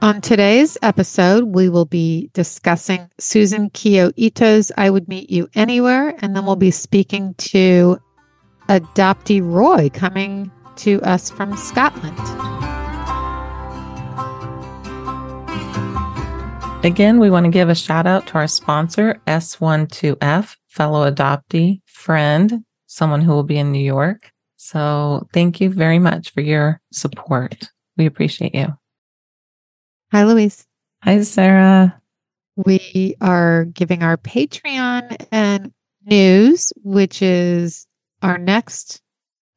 On today's episode, we will be discussing Susan Kiyo Ito's I Would Meet You Anywhere, and then we'll be speaking to adoptee Roy coming to us from Scotland. Again, we want to give a shout out to our sponsor, S12F, fellow adoptee, friend, someone who will be in New York. So thank you very much for your support. We appreciate you. Hi, Louise. Hi, Sarah. We are giving our Patreon and news, which is our next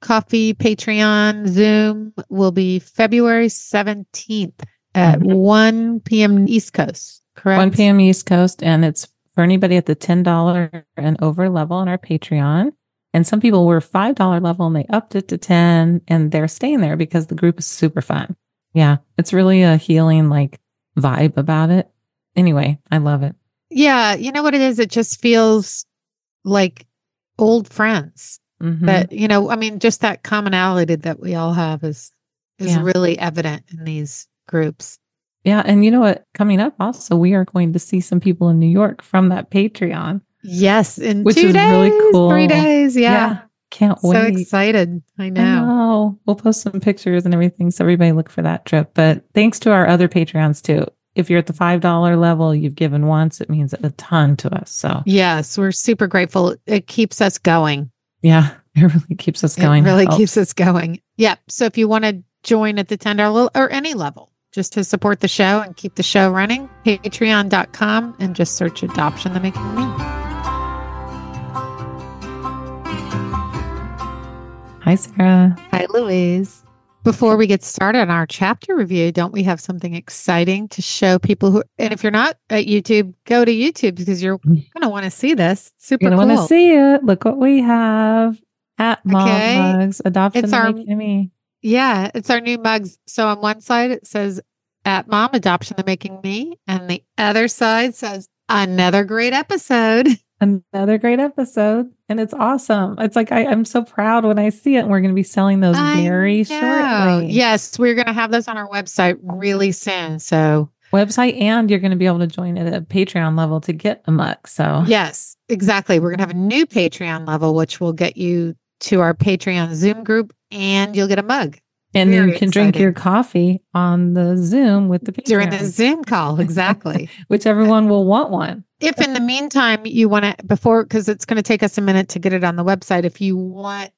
coffee Patreon Zoom will be February 17th at mm-hmm. 1 p.m. East Coast, correct? 1 p.m. East Coast. And it's for anybody at the $10 and over level on our Patreon. And some people were $5 level and they upped it to 10 and they're staying there because the group is super fun. Yeah. It's really a healing like vibe about it. Anyway, I love it. Yeah. You know what it is? It just feels like old friends mm-hmm. that, you know, I mean, just that commonality that we all have is, is yeah. really evident in these groups. Yeah. And you know what? Coming up also, we are going to see some people in New York from that Patreon. Yes. In which is days, really cool. Three days. Yeah. yeah. Can't wait. So excited. I know. I know. We'll post some pictures and everything. So everybody look for that trip. But thanks to our other Patreons too. If you're at the $5 level, you've given once, it means a ton to us. So, yes, we're super grateful. It keeps us going. Yeah, it really keeps us going. It really keeps us going. Yeah. So, if you want to join at the $10 or any level, just to support the show and keep the show running, patreon.com and just search Adoption the Making Me. Hi, Sarah. Hi, Louise. Before we get started on our chapter review, don't we have something exciting to show people who, and if you're not at YouTube, go to YouTube because you're mm. going to want to see this. Super you're cool. want to see it. Look what we have at Mom okay. Mugs, Adoption it's our, Me. Yeah, it's our new mugs. So on one side, it says at Mom, Adoption the Making Me. And the other side says another great episode. another great episode and it's awesome it's like I, am so proud when i see it and we're going to be selling those I very know. shortly yes we're going to have those on our website really soon so website and you're going to be able to join at a patreon level to get a mug so yes exactly we're going to have a new patreon level which will get you to our patreon zoom group and you'll get a mug and Very you can exciting. drink your coffee on the Zoom with the Patreon. during the Zoom call, exactly. Which everyone will want one. If in the meantime you want to, before because it's going to take us a minute to get it on the website. If you want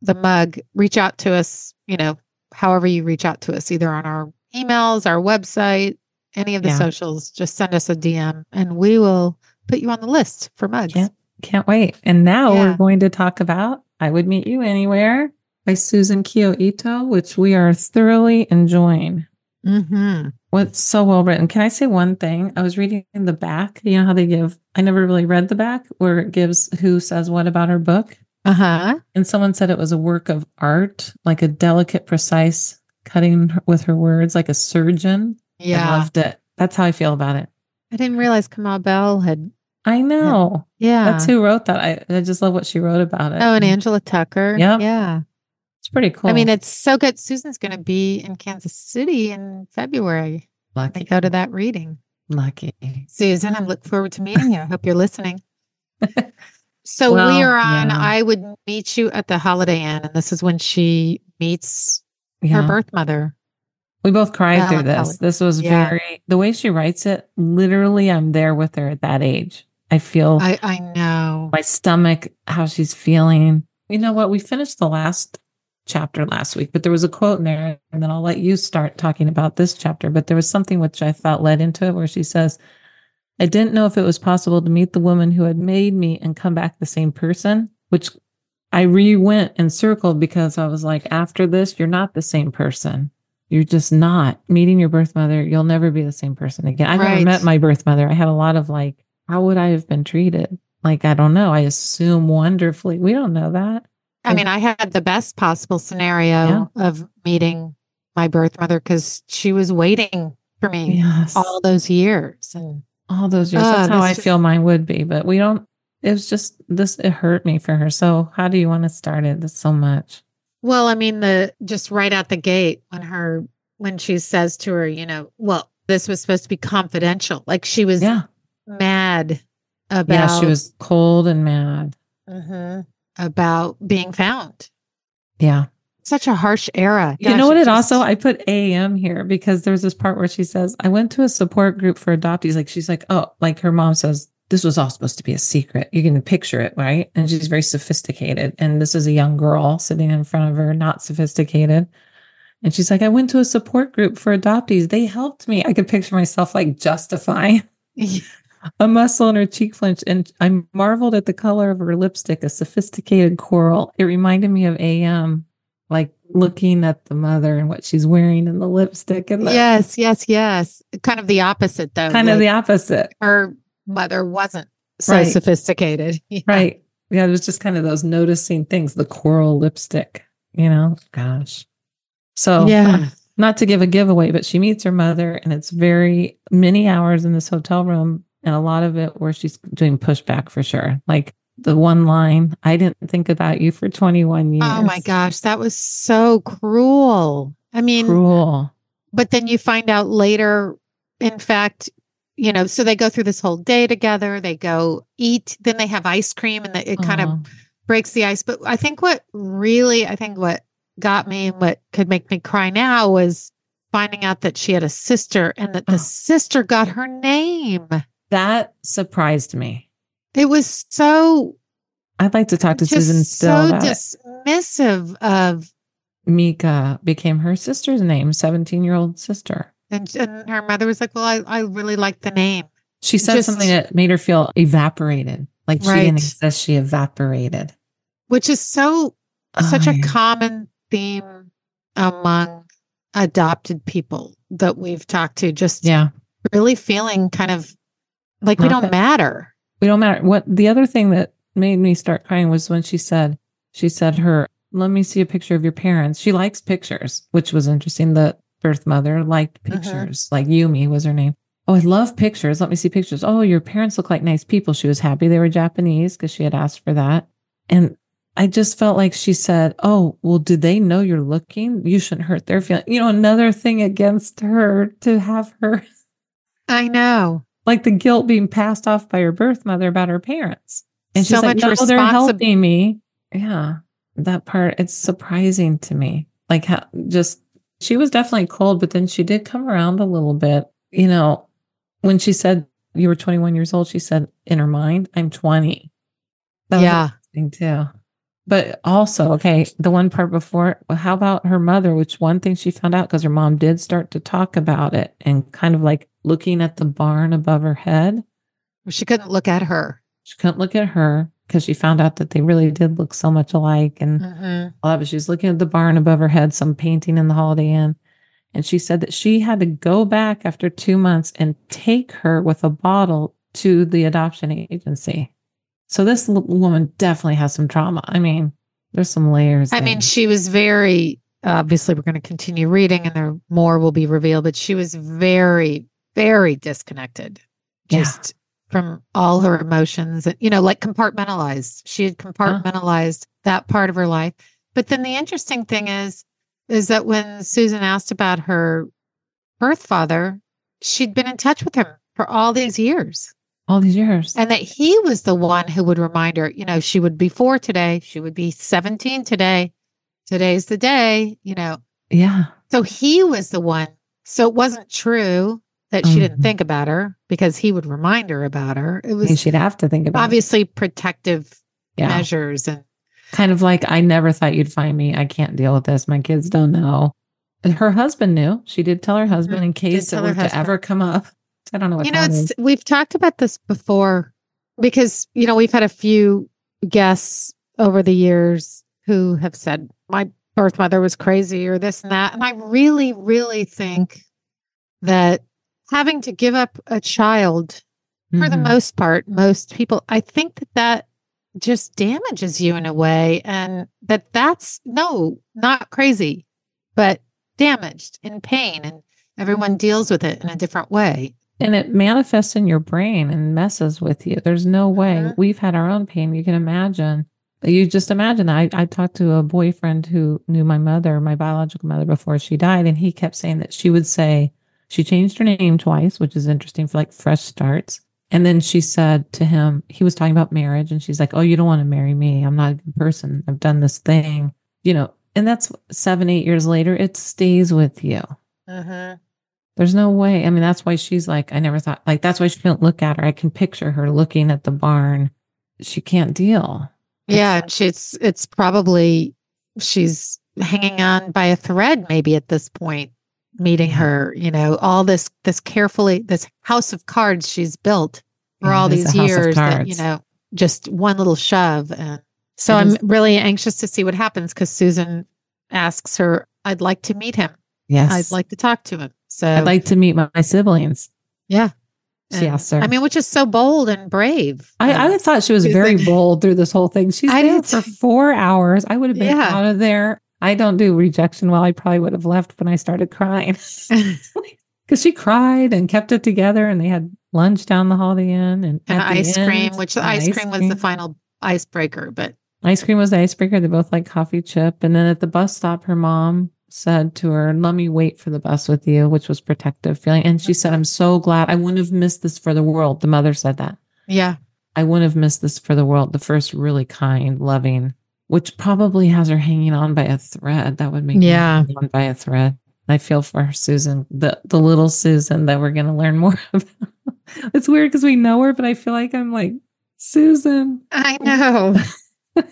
the mug, reach out to us. You know, however you reach out to us, either on our emails, our website, any of the yeah. socials. Just send us a DM, and we will put you on the list for mugs. Can't, can't wait. And now yeah. we're going to talk about "I Would Meet You Anywhere." by Susan Kiyo Ito, which we are thoroughly enjoying. Mm-hmm. What's so well written. Can I say one thing? I was reading in the back. You know how they give, I never really read the back where it gives who says what about her book. Uh huh. And someone said it was a work of art, like a delicate, precise cutting with her words, like a surgeon. Yeah. I loved it. That's how I feel about it. I didn't realize Kamal Bell had. I know. Yeah. That's who wrote that. I, I just love what she wrote about it. Oh, and Angela Tucker. Yeah. Yeah. It's pretty cool. I mean, it's so good. Susan's going to be in Kansas City in February. Lucky. I go to that reading. Lucky. Susan, I look forward to meeting you. I hope you're listening. so well, we are on yeah. I would meet you at the Holiday Inn, and this is when she meets yeah. her birth mother. We both cried through this. This was yeah. very the way she writes it. Literally, I'm there with her at that age. I feel I, I know my stomach, how she's feeling. You know what? We finished the last chapter last week, but there was a quote in there, and then I'll let you start talking about this chapter. But there was something which I thought led into it where she says, I didn't know if it was possible to meet the woman who had made me and come back the same person, which I re went and circled because I was like, after this, you're not the same person. you're just not meeting your birth mother. You'll never be the same person again. I never met my birth mother. I had a lot of like, how would I have been treated? Like, I don't know. I assume wonderfully. We don't know that. I mean, I had the best possible scenario of meeting my birth mother because she was waiting for me Yes. All, those years. And all those years. Ah, That's how I feel mine would be. But we don't, it was just this, it hurt me for her. So how do you want to start it? That's so much. well, I mean, the just right out the gate when her when she says to her, you know, well, this was supposed to be confidential. Like she was Yeah. mad about Yeah. She was cold and mad. Mhm. About being found. Yeah. Such a harsh era. You know what? It just- also I put AM here because there's this part where she says, "I went to a support group for adoptees." Like she's like, "Oh, like her mom says this was all supposed to be a secret." You can picture it, right? And she's very sophisticated, and this is a young girl sitting in front of her, not sophisticated. And she's like, "I went to a support group for adoptees. They helped me." I could picture myself like justifying a muscle in her cheek flinch, and I marveled at the color of her lipstick, a sophisticated coral. It reminded me of AM, like looking at the mother and what she's wearing and the lipstick, and the, yes, yes, yes. Kind of the opposite though. kind of the opposite, her mother wasn't so Right. sophisticated. Yeah. right? Yeah, it was just kind of those noticing things, the coral lipstick, you know. Gosh, so Yeah. not to give a giveaway, but she meets her mother, and it's very many hours in this hotel room, and a lot of it where she's doing pushback for sure. Like the one line, "I didn't think about you for 21 years." Oh my gosh, that was so cruel. I mean, cruel. but then you find out later, in fact, you know, so they go through this whole day together. They go eat, then they have ice cream, and the, it kind of Oh, breaks the ice. But I think what really, I think what got me and what could make me cry now was finding out that she had a sister and that the Oh. sister got her name. That surprised me. It was so I'd like to talk to Susan still so dismissive of Mika became her sister's name, 17 year old sister. and, and her mother was like, Well, I, I really like the name. She said Just- something that made her feel evaporated. Like she Right. didn't exist, she evaporated. Which is so such Oh, a yeah. common theme among adopted people that we've talked to, just Yeah. really feeling kind of like we don't Nothing. matter. We don't matter. What the other thing that made me start crying was when she said, she said her, let me see a picture of your parents. She likes pictures, which was interesting. The birth mother liked Mhm. pictures. Like Yumi was her name. Oh, I love pictures. Let me see pictures. Oh, your parents look like nice people. She was happy they were Japanese because she had asked for that. And I just felt like she said, Oh, well, did they know you're looking? You shouldn't hurt their feelings. You know, another thing against her to have her I know. Like the guilt being passed off by her birth mother about her parents. And she's So like, much no, they're helping me. Yeah. That part, it's surprising to me. Like how just, she was definitely cold, but then she did come around a little bit. You know, when she said you were 21 years old, she said in her mind, I'm 20. That was yeah. interesting too. But also, okay, the one part before, well, how about her mother? Which one thing she found out because her mom did start to talk about it and kind of like looking at the barn above her head. She couldn't look at her. She couldn't look at her because she found out that they really did look so much alike. And Mhm. all that, but she was looking at the barn above her head, some painting in the Holiday Inn. And she said that she had to go back after two months and take her with a bottle to the adoption agency. So this l- woman definitely has some trauma. I mean, there's some layers. I there. mean, she was very obviously we're going to continue reading and there more will be revealed, but she was very, very disconnected Yeah. just from all her emotions and, you know, like compartmentalized. She had compartmentalized that part of her life. But then the interesting thing is, is that when Susan asked about her birth father, she'd been in touch with him for all these years all these years. and that he was the one who would remind her, you know, she would be four today, she would be 17 today. Today's the day, you know. yeah. So he was the one. So it wasn't true that she didn't Mhm. think about her because he would remind her about her. It was she'd have to think about it. obviously protective Yeah. measures and Kind of like, I never thought you'd find me. I can't deal with this. My kids don't know. And her husband knew. She did tell her husband in case it Mm-hmm. were to ever come up. I don't know what you know it's is. we've talked about this before because you know we've had a few guests over the years who have said my birth mother was crazy or this and that. And I really, really think that having to give up a child for the Mhm. most part, most people, I think that that just damages you in a way. And that that's no, not crazy, but damaged in pain. And everyone deals with it in a different way. And it manifests in your brain and messes with you. There's no way. Mhm. We've had our own pain. You can imagine. You just imagine. I, I talked to a boyfriend who knew my mother, my biological mother, before she died. And he kept saying that she would say, she changed her name twice, which is interesting for like fresh starts. And then she said to him, he was talking about marriage. And she's like, Oh, you don't want to marry me. I'm not a good person. I've done this thing, you know. And that's seven, eight years later, it stays with you. Mm-hmm. There's no way. I mean, that's why she's like, I never thought, like, that's why she couldn't look at her. I can picture her looking at the barn. She can't deal. Yeah, and she's it's probably she's hanging on by a thread maybe at this point meeting her, you know, all this this carefully this house of cards she's built for Yeah, all these a house of years that, you know, just one little shove and so I'm really anxious to see what happens cuz Susan asks her I'd like to meet him. Yes. I'd like to talk to him. So I'd like to meet my, my siblings. yeah. She And- asked her. I mean, which is so bold and brave. I, I thought she was very bold through this whole thing. She's I there did for four hours. I would have been Yeah. out of there. I don't do rejection well. I probably would have left when I started crying because she cried and kept it together. And they had lunch down the hall, the inn, and, and ice cream, which the an ice cream was the final icebreaker, but Ice cream was the icebreaker. They both like coffee chip. And then at the bus stop, her mom said to her, Let me wait for the bus with you, which was protective feeling. And she said, I'm so glad I wouldn't have missed this for the world. The mother said that. yeah. I wouldn't have missed this for the world. The first really kind, loving, which probably has her hanging on by a thread. That would make Yeah. on by a thread. I feel for Susan, the the little Susan that we're going to learn more about. it's weird because we know her, but I feel like I'm like Susan. I know.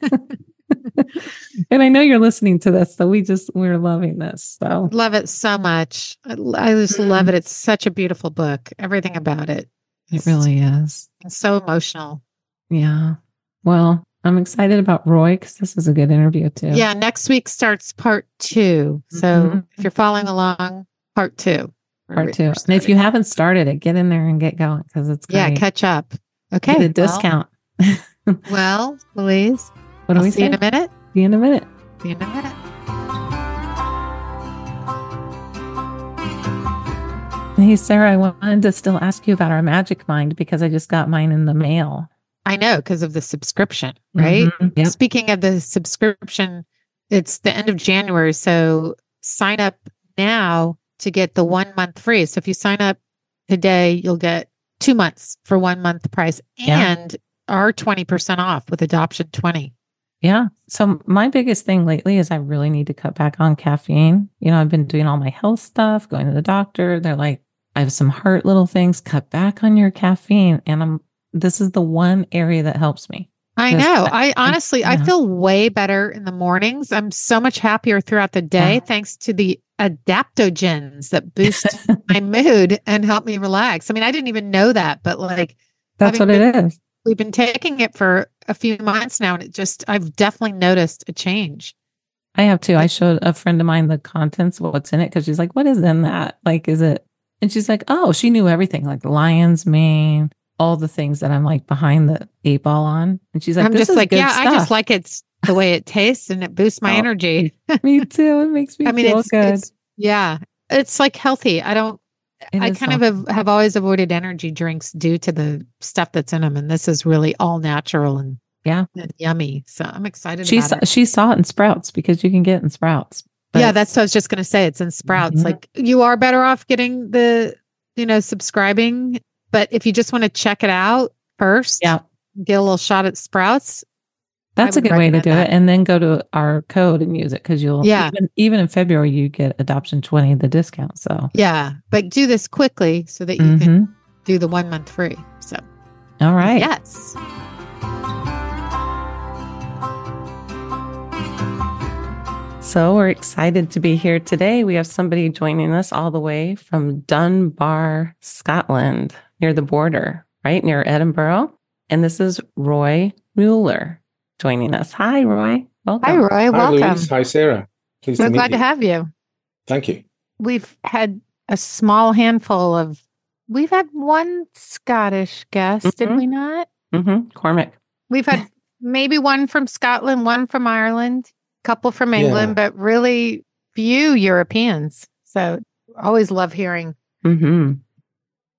and I know you're listening to this, so we just we're loving this. So love it so much. I, I just love it. It's such a beautiful book. Everything about it. it really is. It's so emotional. Yeah. Well, I'm excited about Roy because this is a good interview too. Yeah. Next week starts part two. So Mhm. if you're following along, part two. Part two. And if you haven't started it, get in there and get going because it's yeah, catch up. Okay. Get a well- discount. Well, Louise, What do I'll we see say? in a minute. See you in a minute. See you in a minute. Hey, Sarah, I wanted to still ask you about our Magic Mind because I just got mine in the mail. I know because of the subscription, right? Mhm. Yep. Speaking of the subscription, it's the end of January. So sign up now to get the one month free. So if you sign up today, you'll get two months for one month price Yeah. and our 20% off with Adoption 20. Yeah. So my biggest thing lately is I really need to cut back on caffeine. You know, I've been doing all my health stuff, going to the doctor. They're like, I have some heart little things. Cut back on your caffeine. And I'm this is the one area that helps me. I know. I- I honestly, I yeah. feel way better in the mornings. I'm so much happier throughout the day Yeah. thanks to the adaptogens that boost my mood and help me relax. I mean, I didn't even know that, but like That's what it is. we've been taking it for a few months now and it just I've definitely noticed a change. I have too. I showed a friend of mine the contents, what's in it, because she's like, "What is in that? Like, is it?" And she's like, "Oh, she knew everything, like lion's mane, all the things that I'm like behind the eight ball on." And she's like, I'm "This just is like, yeah, I just like it's the way it tastes and it boosts my Oh. energy. me too. It makes me I mean, feel it's, good. it's yeah, it's like healthy. I don't It I kind of healthy. have, have always avoided energy drinks due to the stuff that's in them, and this is really all natural and Yeah. and yummy. So I'm excited She about saw, it. she saw it in Sprouts because you can get it in Sprouts. yeah, that's what I was just gonna say. It's in Sprouts. Mhm. Like you are better off getting the you know subscribing, but if you just want to check it out first, yeah. get a little shot at Sprouts. That's a good way to do that. it. And then go to our code and use it because you'll Yeah. even, even in February you get adoption 20 the discount. So Yeah, but do this quickly so that you can Mhm. do the one month free. So all right. yes, So we're excited to be here today. We have somebody joining us all the way from Dunbar, Scotland, near the border, right near Edinburgh. And this is Roy Mueller joining us. Hi, Roy. Welcome. hi Roy, Hi, welcome. Louise. Hi, Sarah. Pleased We're to meet glad you. to have you. Thank you. We've had a small handful of, we've had one Scottish guest, did Mhm. we not? Mm-hmm. Cormac. We've had maybe one from Scotland, one from Ireland, a couple from England, but really few Europeans. So always love hearing. Mm-hmm.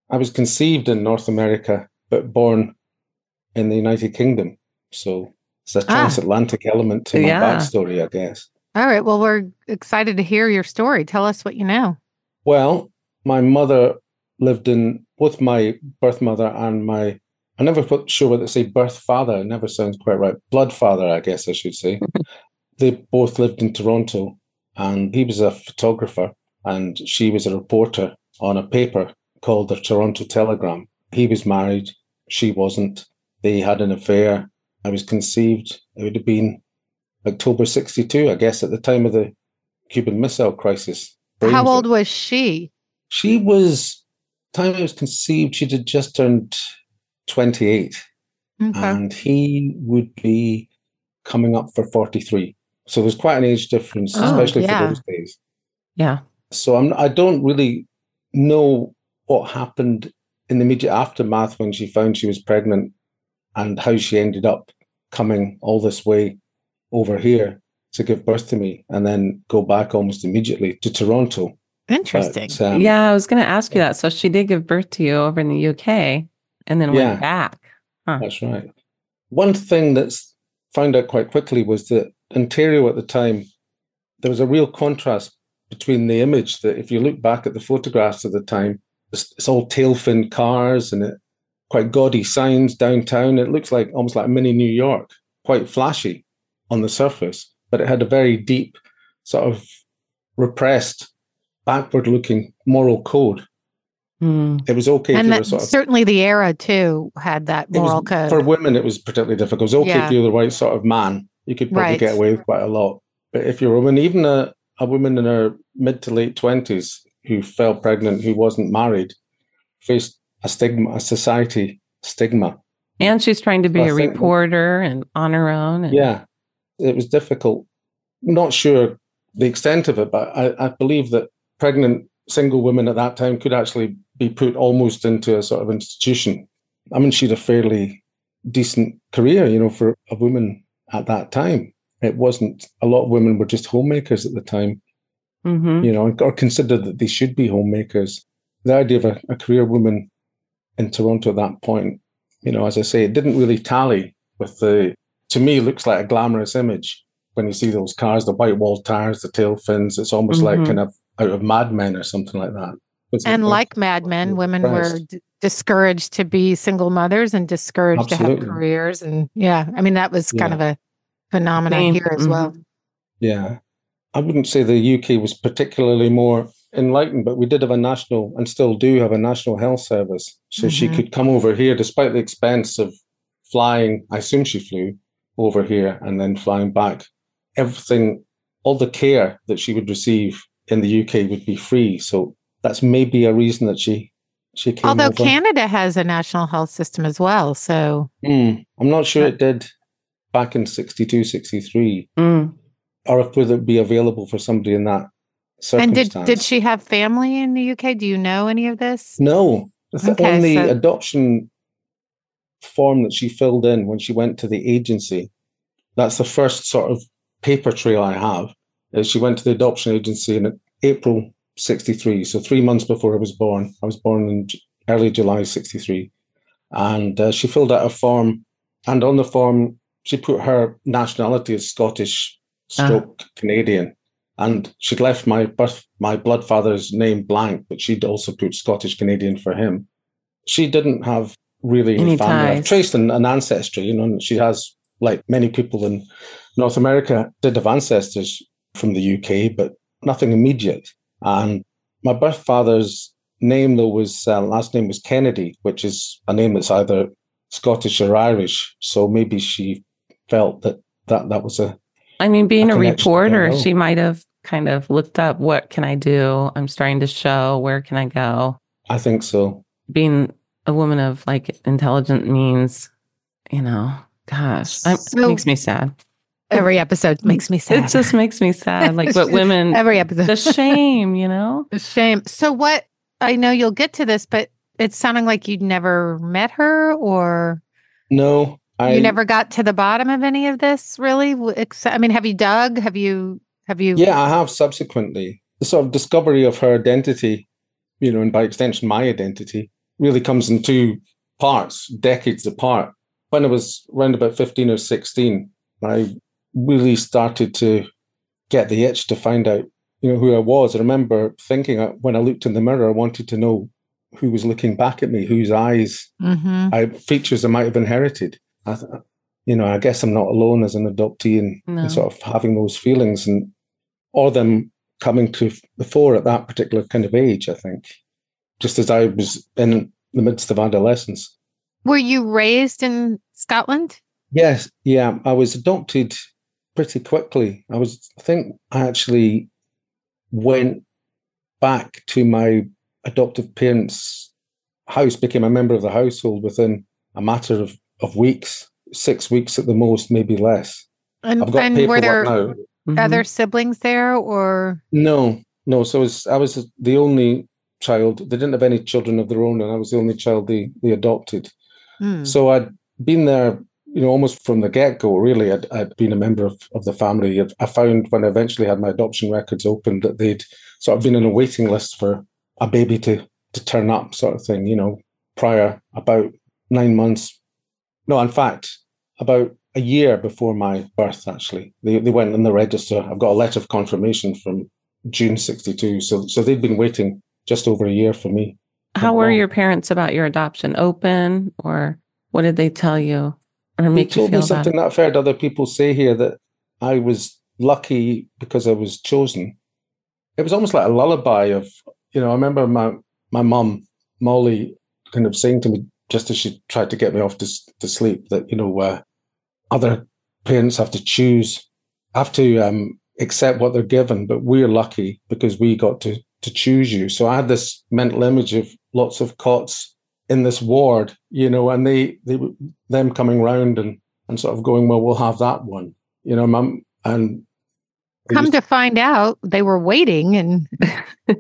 I was conceived in North America, but born in the United Kingdom. So it's a Ah. transatlantic element to my Yeah. backstory, I guess. All right. Well, we're excited to hear your story. Tell us what you know. Well, my mother lived in both my birth mother and my I'm never put sure whether to say birth father. It never sounds quite right. Blood father, I guess I should say. they both lived in Toronto, and he was a photographer, and she was a reporter on a paper called the Toronto Telegram. He was married, she wasn't. They had an affair. I was conceived. It would have been October '62, I guess, at the time of the Cuban Missile Crisis. How old was she? She was time I was conceived. She had just turned twenty-eight, Okay. and he would be coming up for forty-three. So there's quite an age difference, Oh, especially yeah. for those days. Yeah. So I'm I don't really know what happened in the immediate aftermath when she found she was pregnant and how she ended up coming all this way over here to give birth to me and then go back almost immediately to Toronto. Interesting. But, um, yeah, I was going to ask you that. So she did give birth to you over in the UK and then Yeah. went back. That's right. One thing that's found out quite quickly was that Ontario at the time, there was a real contrast between the image that if you look back at the photographs of the time, it's, it's all tail fin cars and it, quite gaudy signs downtown. It looks like almost like mini New York, quite flashy on the surface, but it had a very deep, sort of repressed, backward looking moral code. Hmm. It was okay if and you were that, sort of certainly the era too had that it was- moral code. For women, it was particularly difficult. It was okay Yeah. if you were the right sort of man, you could probably Right. get away with quite a lot. But if you're a woman, even a, a woman in her mid to late 20s who fell pregnant, who wasn't married, faced a stigma, a society stigma. And she's trying to be I a think- reporter and on her own. And, Yeah, it was difficult. Not sure the extent of it, but I, I believe that pregnant single women at that time could actually be put almost into a sort of institution. I mean, she had a fairly decent career, you know, for a woman at that time. It wasn't a lot of women were just homemakers at the time, Mhm. you know, or consider that they should be homemakers. The idea of a, a career woman in Toronto at that point, you know, as I say, it didn't really tally with the, to me, looks like a glamorous image when you see those cars, the white wall tires, the tail fins. It's almost like Mhm. kind of out of Mad Men or something like that. It's and like- like Mad Men, women were d- discouraged to be single mothers and discouraged to have careers. And yeah, I mean, that was kind Yeah. of a phenomenon Same. here as well. Yeah. I wouldn't say the UK was particularly more enlightened, but we did have a national and still do have a national health service. So she Mhm. could come over here despite the expense of flying. I assume she flew over here and then flying back. Everything, all the care that she would receive in the UK would be free. So that's maybe a reason that she she came Although over. Canada has a national health system as well. So Hmm. I'm not sure it did back in 62, 63, Mm. Or if would it be available for somebody in that circumstance? and did did she have family in the UK? Do you know any of this? No, On the Okay, only so- adoption form that she filled in when she went to the agency. That's the first sort of paper trail I have. Is she went to the adoption agency in April '63, so three months before I was born. I was born in early July '63, and uh, she filled out a form. And on the form, she put her nationality as Scottish, stroke Canadian, and she'd left my birth, my blood father's name blank, but she'd also put Scottish Canadian for him. She didn't have really Any family. I've traced an, an ancestry, you know, and she has, like many people in North America, did have ancestors from the UK, but nothing immediate. And my birth father's name, though, was uh, last name was Kennedy, which is a name that's either Scottish or Irish. So maybe she felt that that, that was a I mean, being A a, connection, I don't reporter, she might have kind of looked up what can I do? I'm starting to show. Where can I go? I think so. Being a woman of like intelligent means, you know, gosh, So- it makes me sad. Every episode makes me sad. It just makes me sad. Like what women, Every episode. the shame, you know? The shame. So what? I know you'll get to this, but it's sounding like you'd never met her, or No, I you never got to the bottom of any of this. Really? I mean, have you dug? Have you? Have you? Yeah, I have subsequently. The sort of discovery of her identity, you know, and by extension, my identity, really comes in two parts, decades apart. When I was around about 15 or 16, I really started to get the itch to find out, you know, who I was. I remember thinking uh, when I looked in the mirror, I wanted to know who was looking back at me, whose eyes, Mm-hmm. I, features I might have inherited. I, th- you know, I guess I'm not alone as an adoptee in, in No. sort of having those feelings and or them coming to the fore at that particular kind of age. I think, just as I was in the midst of adolescence. Were you raised in Scotland? Yes, yeah, I was adopted pretty quickly. I was, I think, I actually went back to my adoptive parents' house, became a member of the household within a matter of, of weeks, six weeks at the most, maybe less. And, I've got and were there now. Mhm. other siblings there, or No, no. So I was, I was the only child. They didn't have any children of their own, and I was the only child they, they adopted. Hmm. So I'd been there, you know, almost from the get go, really. I'd, I'd been a member of, of the family. I found when I eventually had my adoption records opened that they'd sort of been on a waiting list for a baby to, to turn up, sort of thing, you know, prior about nine months. No, in fact, about a year before my birth, actually. They, they went in the register. I've got a letter of confirmation from June 62. So, so they'd been waiting just over a year for me. How were your parents about your adoption? Open or what did they tell you or make you feel me something that I've heard other people say here that I was lucky because I was chosen. It was almost like a lullaby of, you know, I remember my my mum, Mollie, kind of saying to me just as she tried to get me off to, to sleep that, you know, uh, other parents have to choose, have to um, accept what they're given, but we're lucky because we got to to choose you. So I had this mental image of lots of cots in this ward, you know, and they they were- them coming round and and sort of going, well, we'll have that one, you know, mum, and come used- to find out, they were waiting and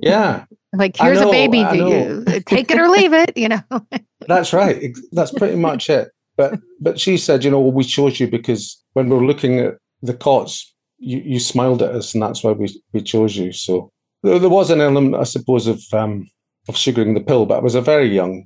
yeah, like, here's know, a baby. I Do you take it or leave it? You know. That's right. That's pretty much it. But but she said, you know, well, we chose you because when we were looking at the cots, you, you smiled at us, and that's why we, we chose you. So there, there was an element, I suppose, of um, of sugaring the pill, but I was a very young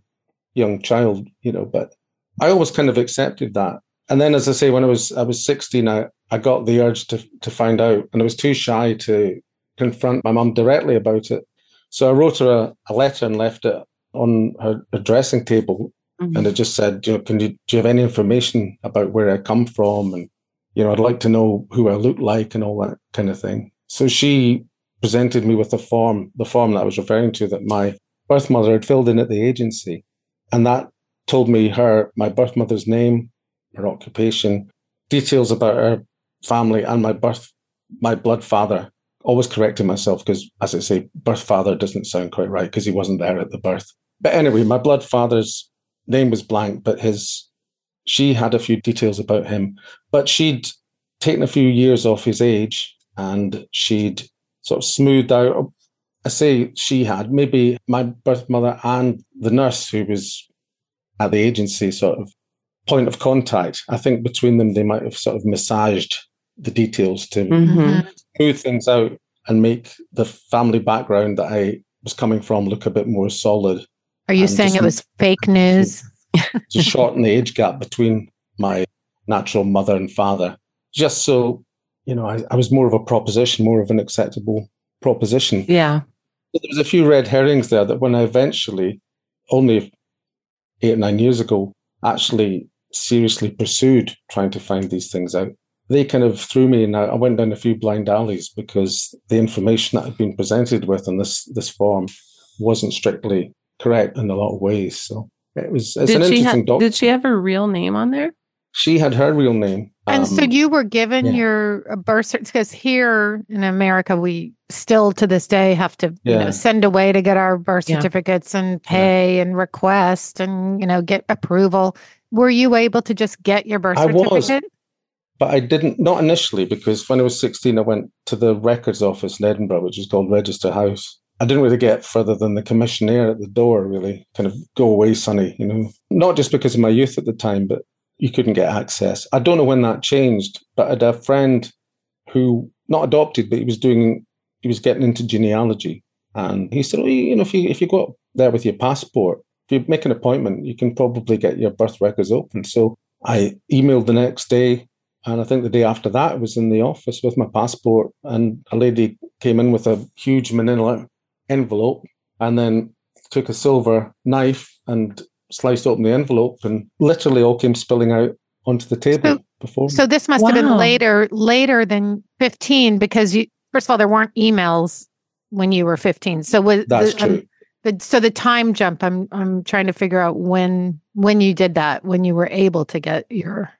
young child, you know. But I always kind of accepted that. And then, as I say, when I was I was sixteen, I, I got the urge to to find out, and I was too shy to confront my mum directly about it. So I wrote her a, a letter and left it on her, her dressing table Mhm. and it just said, you know, can you do you have any information about where I come from? And you know, I'd like to know who I look like and all that kind of thing. So she presented me with the form, the form that I was referring to that my birth mother had filled in at the agency. And that told me her my birth mother's name, her occupation, details about her family and my birth my blood father. Always correcting myself because as I say, birth father doesn't sound quite right because he wasn't there at the birth. But anyway, my blood father's name was blank, but his she had a few details about him. But she'd taken a few years off his age and she'd sort of smoothed out. I say she had, maybe my birth mother and the nurse who was at the agency sort of point of contact. I think between them they might have sort of massaged the details to Mhm. smooth things out and make the family background that I was coming from look a bit more solid Are you saying it was fake news? to shorten the age gap between my natural mother and father, just so you know, I, I was more of a proposition, more of an acceptable proposition. Yeah. But There was a few red herrings there that when I eventually, only eight or nine years ago, actually seriously pursued trying to find these things out, they kind of threw me and I I went down a few blind alleys because the information that had been presented with in this this form wasn't strictly correct in a lot of ways. So it was it's Did an interesting ha- doc. did she have her real name on there? she had her real name. And so um, you were given yeah. your birth certificate because here in America we still to this day have to you know send away to get our birth Yeah. certificates and pay and request and you know get approval. Were you able to just get your birth I was. But I didn't, not initially, because when I was 16, I went to the records office in Edinburgh, which is called Register House. I didn't really get further than the commissionaire at the door, really, kind of go away, Sonny, you know, not just because of my youth at the time, but you couldn't get access. I don't know when that changed, but I had a friend who, not adopted, but he was doing, he was getting into genealogy. And he said, oh, you know, if you, if you go up there with your passport, if you make an appointment, you can probably get your birth records open. So I emailed the next day and I think the day after that, I was in the office with my passport, and a lady came in with a huge manila envelope and then took a silver knife and sliced open the envelope, and literally all came spilling out onto the table So- before me. So this must have been later later than 15 because you first of all there weren't emails when you were 15. So was That's the, um, true. the so the time jump I'm I'm trying to figure out when when you did that when you were able to get your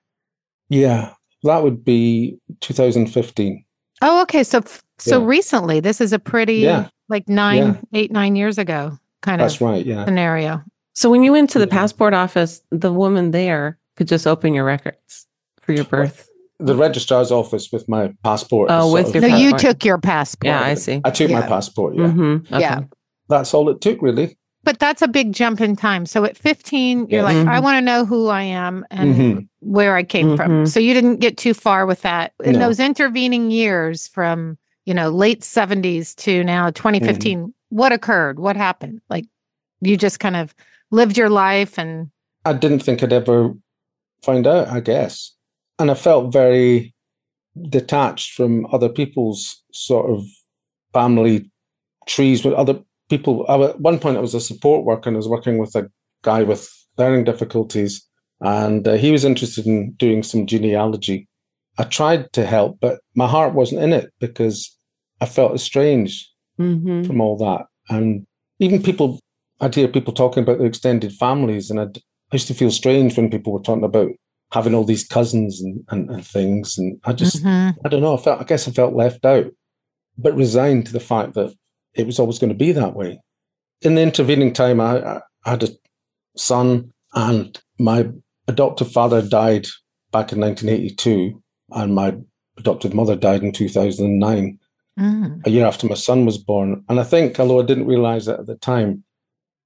yeah, that would be 2015. Oh okay so f- so Yeah. recently this is a pretty Yeah. like 9 Yeah. 8 9 years ago kind That's of right. Yeah. scenario. So when you went to the Yeah. passport office, the woman there could just open your records for your birth. The registrar's office with my passport. Oh, with your of- No you took your passport. Yeah, I see. I took my passport. Yeah. Mm-hmm. Yeah. That's all it took, really. But that's a big jump in time. So at 15 you're Yeah. like I Mhm. want to know who I am and Mhm. where I came from. Mhm. So you didn't get too far with that. In No. those intervening years from, you know, late 70s to now 2015, Mm-hmm. what occurred? What happened? Like you just kind of lived your life and I didn't think I'd ever find out, I guess. And I felt very detached from other people's sort of family trees with other people. I, at one point, I was a support worker and I was working with a guy with learning difficulties, and uh, he was interested in doing some genealogy. I tried to help, but my heart wasn't in it because I felt estranged Mm-hmm. from all that. And even people, I'd hear people talking about their extended families, and I'd, I used to feel strange when people were talking about having all these cousins and, and, and things. And I just, Mhm. I don't know, I felt, I guess I felt left out, but resigned to the fact that it was always going to be that way. In the intervening time, I, I had a son, and my adoptive father died back in 1982, and my adoptive mother died in 2009 Mm. a year after my son was born. And I think, although I didn't realize it at the time,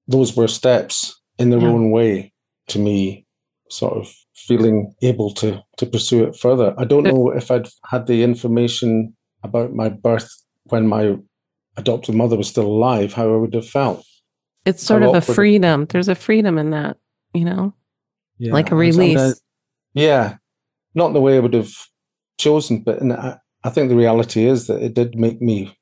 those were steps in their Yeah. own way to me sort of feeling able to to pursue it further. I don't know if I'd had the information about my birth when my adoptive mother was still alive, how I would have felt. It's sort How of a awkward. freedom. There's a freedom in that, you know, Yeah, like a and so- and I- release. yeah, not in the way I would have chosen, but in, I, I think the reality is that it did make me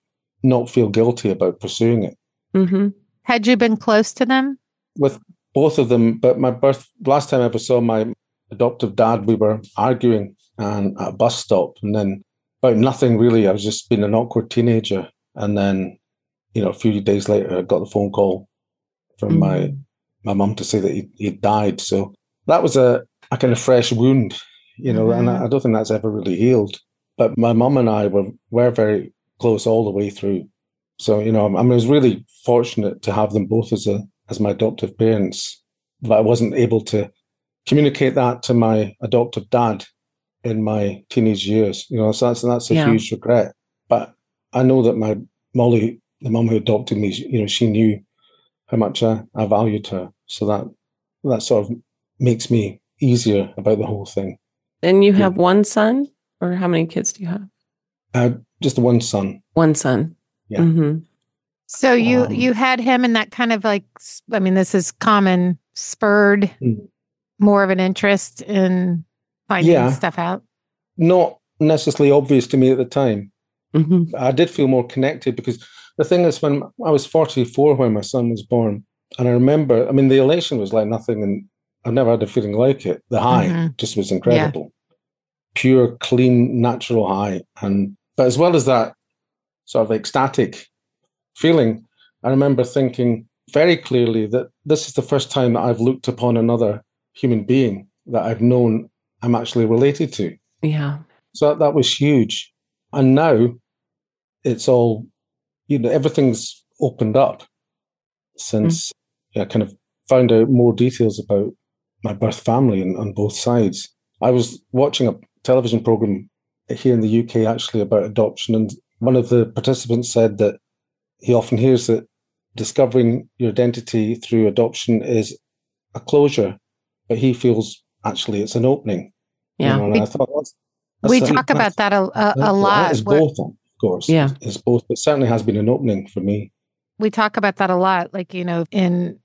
not feel guilty about pursuing it. Mm-hmm. Had you been close to them? with both of them. But my birth last time I ever saw my adoptive dad, we were arguing and at a bus stop, and then about nothing really. I was just being an awkward teenager, and then you know a few days later, I got the phone call from mm. my my mum to say that he he died. So that was a a kind of fresh wound, you know, and I, I don't think that's ever really healed. But my mum and I were were very close all the way through. So you know, I mean, I was really fortunate to have them both as a as my adoptive parents, but I wasn't able to communicate that to my adoptive dad in my teenage years. You know, so that's that's a Yeah. huge regret. But I know that my Mollie, the mum who adopted me, you know, she knew how much I, I valued her. So that that sort of makes me easier about the whole thing. And you Yeah. have one son, or how many kids do you have? I had just one son. One son. Yeah. Mm-hmm. So you Um, you had him in that kind of like I mean this is common spurred Mm. more of an interest in finding Yeah. stuff out. Not necessarily obvious to me at the time. Mm-hmm. I did feel more connected because the thing is, when I was 44 when my son was born, and I remember, I mean, the elation was like nothing, and I've never had a feeling like it. The high Mhm. just was incredible, pure, clean, natural high, and but as well as that sort of ecstatic feeling, I remember thinking very clearly that this is the first time that I've looked upon another human being that I've known I'm actually related to. Yeah. So that, that was huge. And now it's all, you know, everything's opened up since mm. I kind of found out more details about my birth family and, on both sides. I was watching a television program here in the UK actually about adoption, and one of the participants said that he often hears that discovering your identity through adoption is a closure, but he feels actually it's an opening. you Yeah. know, and I thought that's, we that's- talk about that a, a, a lot. It's What- both, course. Yeah. it's both. But certainly has been an opening for me. we talk about that a lot like you know in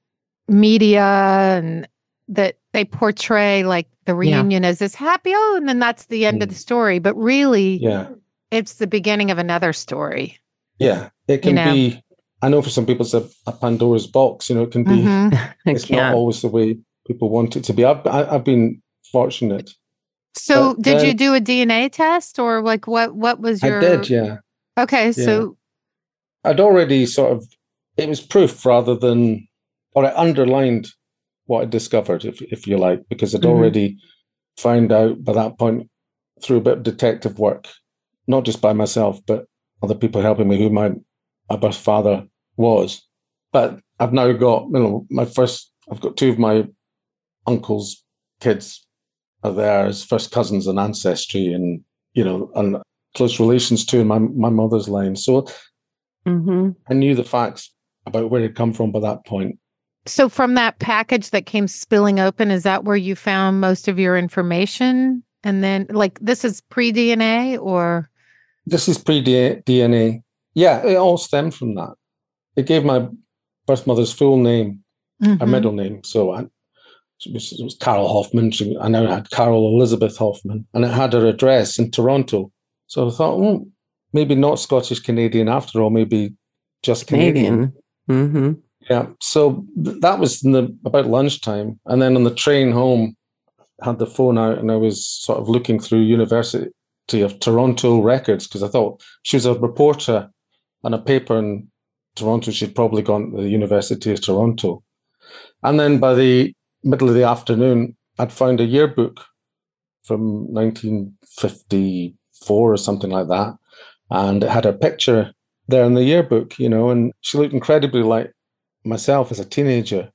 media and that they portray like the reunion as this happy oh and then that's the end of Mm. the story but really Yeah, it's the beginning of another story yeah. It can know. be. I know for some people it's a, a Pandora's box. You know, it can be. Mhm. It's not always the way people want it to be. I've I, I've been fortunate. so But did you do a dna test or like what what was your I did, yeah. Okay so I'd already sort of it was proof rather than or it underlined what I discovered, if if you like, because I'd Mhm. already found out by that point through a bit of detective work, not just by myself, but other people helping me who my my birth father was. But I've now got, you know, my first I've got two of my uncle's kids are there as first cousins and ancestry and you know and close relations to in my my mother's line. So hmm I knew the facts about where it come from by that point. so from that package that came spilling open is that where you found most of your information and then like this is pre-dna or This is pre DNA. Yeah, it all stemmed from that. It gave my birth mother's full name, her Mhm. middle name. So I, it, was, it was Carol Hoffman. She, I now had Carol Elizabeth Hoffman, and it had her address in Toronto. So I thought, well, maybe not Scottish Canadian after all, maybe just Canadian. Canadian. hmm Yeah. So th- that was in the, about lunchtime. And then on the train home, I had the phone out and I was sort of looking through University of Toronto records because I thought she was a reporter on a paper in Toronto. She'd probably gone to the University of Toronto. And then by the middle of the afternoon, I'd found a yearbook from 1954 or something like that. And it had her picture there in the yearbook, you know, and she looked incredibly like myself as a teenager.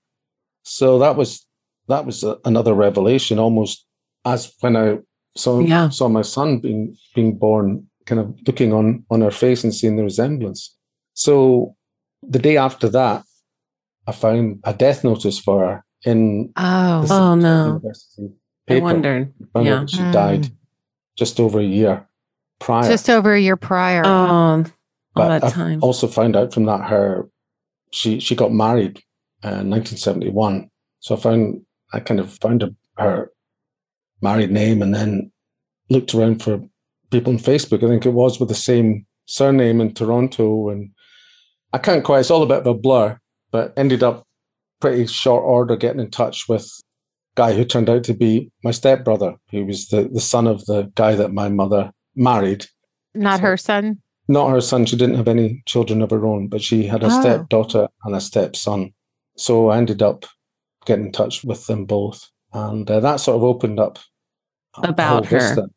So that was that was a, another revelation, almost as when I saw Yeah. saw my son being being born, kind of looking on on her face and seeing the resemblance. So the day after that, I found a death notice for her in oh the Oh, no. university I wondered. Found Yeah. she Mm. died just over a year prior. just over a year prior Oh, all But that I've time. also found out from that her she she got married uh, in 1971. So I found I kind of found her, her married name and then looked around for people on Facebook. I think it was with the same surname in Toronto, and I can't quite. It's all a bit of a blur, but ended up pretty short order getting in touch with guy who turned out to be my stepbrother, He was the the son of the guy that my mother married not so- her son not her son. She didn't have any children of her own, but she had a Oh. stepdaughter and a stepson. So I ended up getting in touch with them both, and uh, that sort of opened up About her. vista.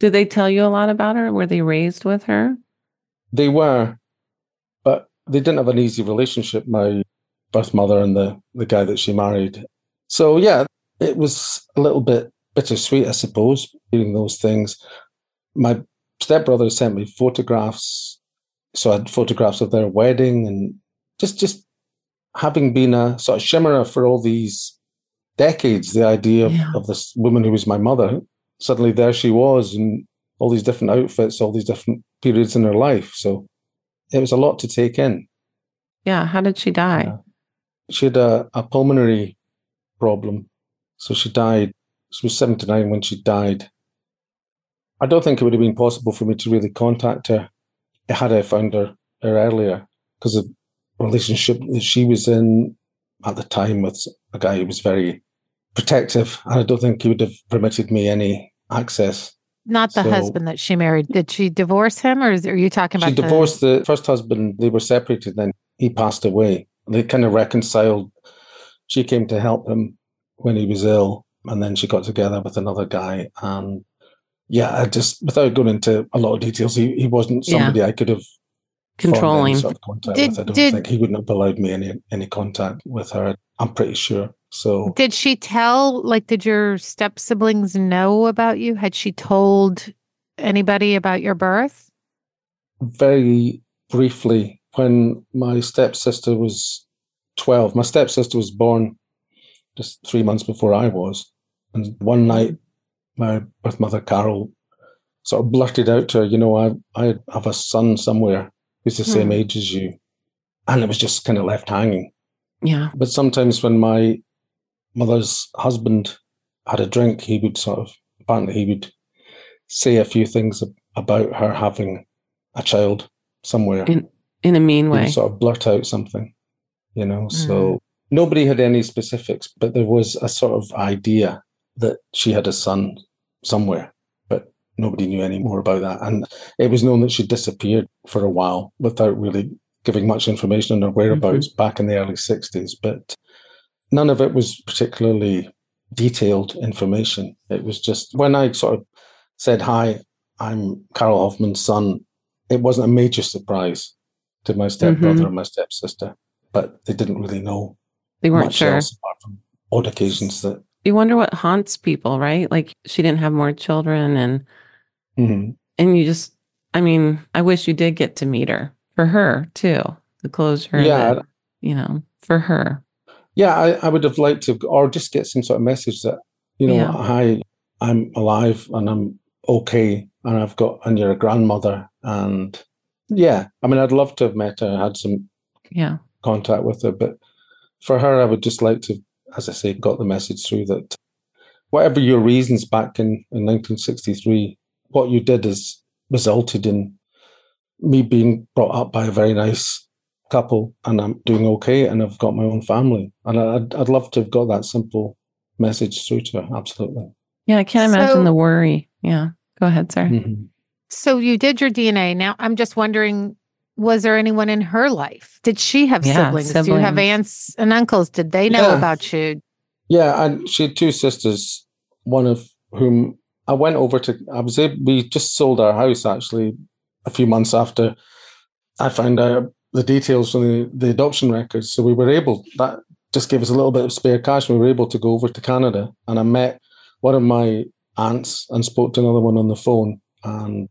Did they tell you a lot about her? Were they raised with her? They were, but they didn't have an easy relationship. My birth mother and the the guy that she married. So yeah, it was a little bit bittersweet, I suppose, hearing those things. My stepbrother sent me photographs, so I had photographs of their wedding, and just just having been a sort of shimmerer for all these decades, the idea of, Yeah. of this woman who was my mother, suddenly there she was in all these different outfits, all these different periods in her life. So it was a lot to take in. Yeah. How did she die? Yeah. She had a, a pulmonary problem. So she died. She was 79 when she died. I don't think it would have been possible for me to really contact her had I found her, her earlier because of the relationship that she was in at the time with a guy who was very protective. And I don't think he would have permitted me any access. not the So- husband that she married did she divorce him or is, are you talking about She the- divorced the first husband. They were separated. Then he passed away. They kind of reconciled. She came to help him when he was ill, and then she got together with another guy. And yeah, I just without going into a lot of details, he, he wasn't Yeah. somebody I could have formed any Controlling. sort of contact Did- with. I don't did- think he wouldn't have allowed me any any contact with her. I'm pretty sure. So Did she tell, like, did your step siblings know about you? Had she told anybody about your birth? very briefly, when my stepsister was 12, my stepsister was born just three months before I was. And one night, my birth mother, Carol, sort of blurted out to her, You know, I, I have a son somewhere who's the same Hmm. age as you. And it was just kind of left hanging. Yeah. But sometimes when my mother's husband had a drink, he would sort of, apparently, he would say a few things about her having a child somewhere. In in a mean way. sort of blurt out something, you know. So nobody had any specifics, but there was a sort of idea that she had a son somewhere, but nobody knew any more about that. And it was known that she disappeared for a while without really giving much information on her whereabouts back in the early 60s. But none of it was particularly detailed information. It was just when I sort of said, Hi, I'm Carol Hoffman's son, it wasn't a major surprise to my stepbrother Mhm. and my stepsister, but they didn't really know They weren't sure. apart from odd occasions that. You wonder what haunts people, right? Like she didn't have more children and Mhm. and you just I mean, I wish you did get to meet her. For her too. The closure. Yeah. that, you know, for her. Yeah, I, I would have liked to, or just get some sort of message that, you know, Yeah. hi, I'm alive and I'm okay, and I've got, and you're a grandmother, and yeah, I mean, I'd love to have met her, had some Yeah. contact with her, but for her, I would just like to, as I say, got the message through that whatever your reasons back in, in 1963, what you did has resulted in me being brought up by a very nice couple and I'm doing okay and I've got my own family. And I'd, I'd love to have got that simple message through to her. Absolutely. Yeah, I can't imagine So- the worry. Yeah. Go ahead, sir. Mhm. So you did your DNA. Now I'm just wondering, was there anyone in her life? Did she have Yeah, siblings? Do you have aunts and uncles? Did they know Yeah. about you? Yeah, and she had two sisters, one of whom I went over to. I was able, we just sold our house actually a few months after I found out the details from the, the adoption records. So we were able, that just gave us a little bit of spare cash. and We were able to go over to Canada and I met one of my aunts and spoke to another one on the phone. And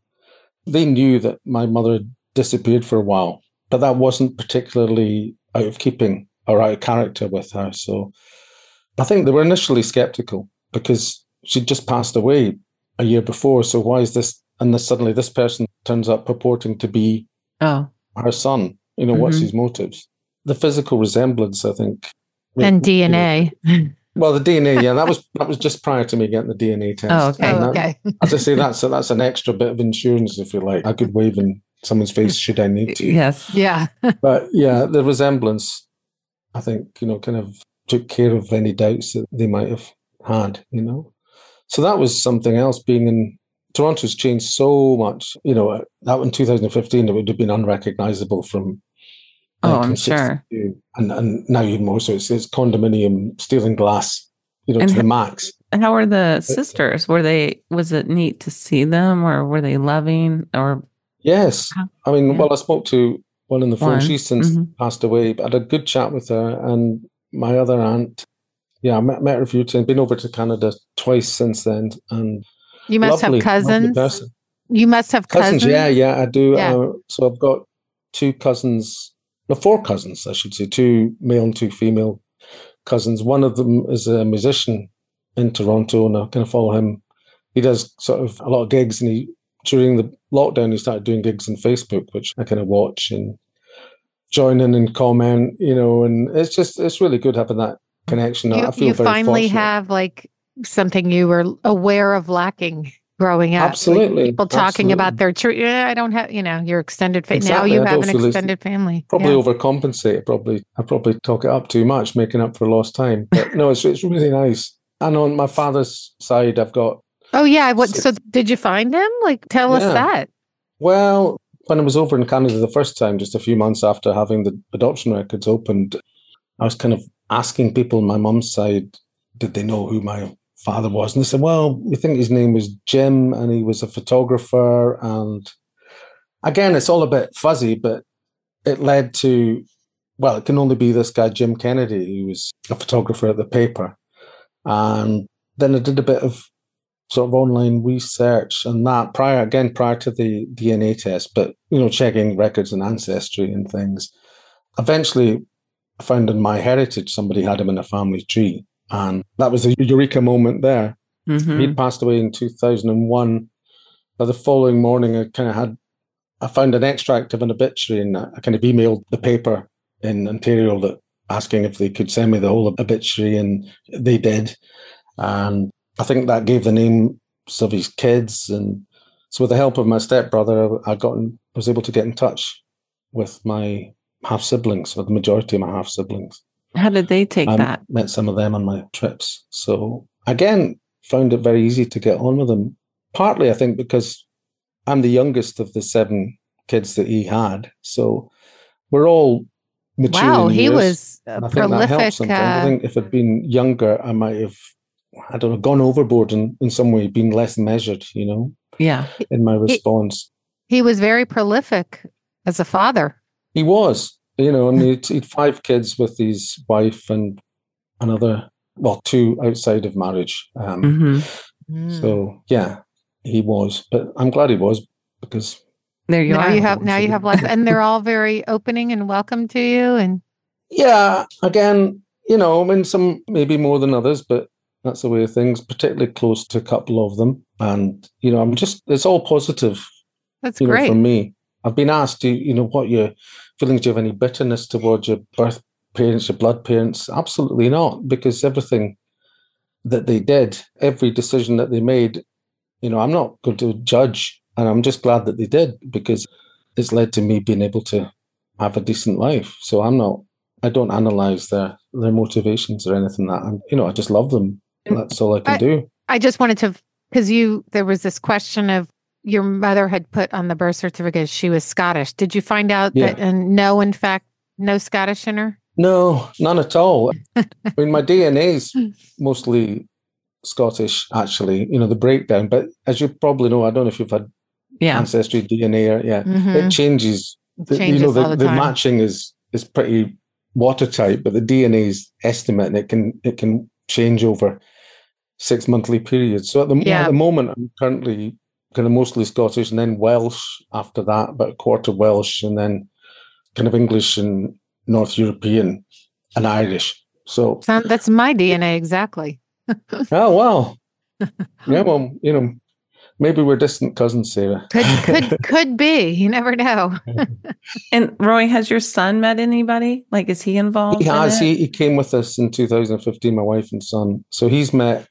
they knew that my mother had disappeared for a while, but that wasn't particularly out of keeping or out of character with her. So I think they were initially skeptical because she'd just passed away a year before. So why is this? And this, suddenly this person turns up purporting to be Oh. her son. You know, what's Mhm. his motives? The physical resemblance, I think. And you know, DNA. well, the DNA, yeah, that was that was just prior to me getting the DNA test. Oh, okay. And that- okay. As I say, that's a, that's an extra bit of insurance, if you like. I could wave in someone's face should I need to. Yes. Yeah. But yeah, the resemblance, I think, you know, kind of took care of any doubts that they might have had, you know. So that was something else. Being in Toronto's changed so much, you know. Uh, that in 2015, it would have been unrecognizable from. Oh, I'm sure. And and now even more so. It's, it's condominium, steel and glass, you know, And to the max. How were the sisters? Were they was it neat to see them or were they loving or Yes. How- I mean, yeah. well, I spoke to one on the phone. One, She's since mhm. passed away, but I had a good chat with her. And my other aunt, yeah, I met, met her a few times, been over to Canada twice since then. And You must lovely, have cousins. You must have cousins. Cousins, yeah, yeah, I do. Yeah. Uh, so I've got two cousins, no, four cousins, I should say, two male and two female cousins. One of them is a musician in Toronto, and I kind of follow him. He does sort of a lot of gigs, and he during the lockdown he started doing gigs on Facebook, which I kind of watch and join in and comment, you know. And it's just it's really good having that connection. You, I feel you very finally fortunate. have like something you were aware of lacking growing up. Like, Absolutely, people talking about their true. Yeah, I don't have. You know, your extended family. Exactly, Now you I have an extended family. probably Yeah. overcompensate. Probably I probably talk it up too much, making up for lost time. But no, it's it's really nice. And on my father's side, I've got Oh yeah. What? So Six. did you find him? Like, tell us that. well, when I was over in Canada the first time, just a few months after having the adoption records opened, I was kind of asking people on my mum's side, did they know who my father was? And they said, well, we think his name was Jim, and he was a photographer. And again, it's all a bit fuzzy, but it led to well, it can only be this guy, Jim Kennedy, who was a photographer at the paper. And then I did a bit of sort of online research and that prior, again, prior to the DNA test, but, you know, checking records and ancestry and things. Eventually, I found in MyHeritage somebody had him in a family tree. And that was a eureka moment there. Mhm. He'd passed away in 2001. By the following morning, I kind of had, I found an extract of an obituary and I kind of emailed the paper in Ontario that asking if they could send me the whole obituary, and they did. And I think that gave the names of his kids. And so, with the help of my stepbrother, I got in, was able to get in touch with my half siblings, or the majority of my half siblings. How did they take I that? met some of them on my trips. So again, found it very easy to get on with them. Partly, I think, because I'm the youngest of the seven kids that he had. So we're all mature. Wow, he years, was a and I think that helps prolific. sometimes. I Uh, think if I'd been younger, I might have, I don't know, gone overboard in, in some way, been less measured, you know, Yeah. in my response. he was very prolific as a father. He was, you know, and he'd, he'd five kids with his wife and another, well, two outside of marriage. Um, hmm Mm. So yeah, he was, but I'm glad he was because There you now are. you have now you have lots, and they're all very opening and welcome to you. And yeah, again, you know, I mean, some maybe more than others, but that's the way of things. Particularly close to a couple of them, and you know, I'm just it's all positive. that's You know, great. for me, I've been asked, do you know what your feelings? Do you have any bitterness towards your birth parents, your blood parents? Absolutely not, because everything that they did, every decision that they made, you know, I'm not going to judge, and I'm just glad that they did because it's led to me being able to have a decent life. So I'm not, I don't analyze their their motivations or anything like that. I'm, you know, I just love them. That's all I can I- do. I just wanted to because you there was this question of your mother had put on the birth certificate she was Scottish. Did you find out Yeah. that and no, in fact, no Scottish in her? No, none at all. I mean, my DNA is mostly Scottish, actually. You know, the breakdown. But as you probably know, I don't know if you've had Yeah. ancestry DNA. Or, yeah, Mhm. it changes. It The- changes you know, the, all the the matching is is pretty watertight, but the DNA is estimate, and it can it can change over six monthly periods. So at the, Yeah. at the moment, I'm currently kind of mostly Scottish, and then Welsh after that, but a quarter Welsh, and then kind of English and North European and Irish. So Sound- that's my DNA exactly. Oh well. yeah, well, you know, maybe we're distant cousins, Sarah. Could could could be. You never know. And Roy, has your son met anybody? Like, is he involved? he in has. it? He, he came with us in 2015, my wife and son. So he's met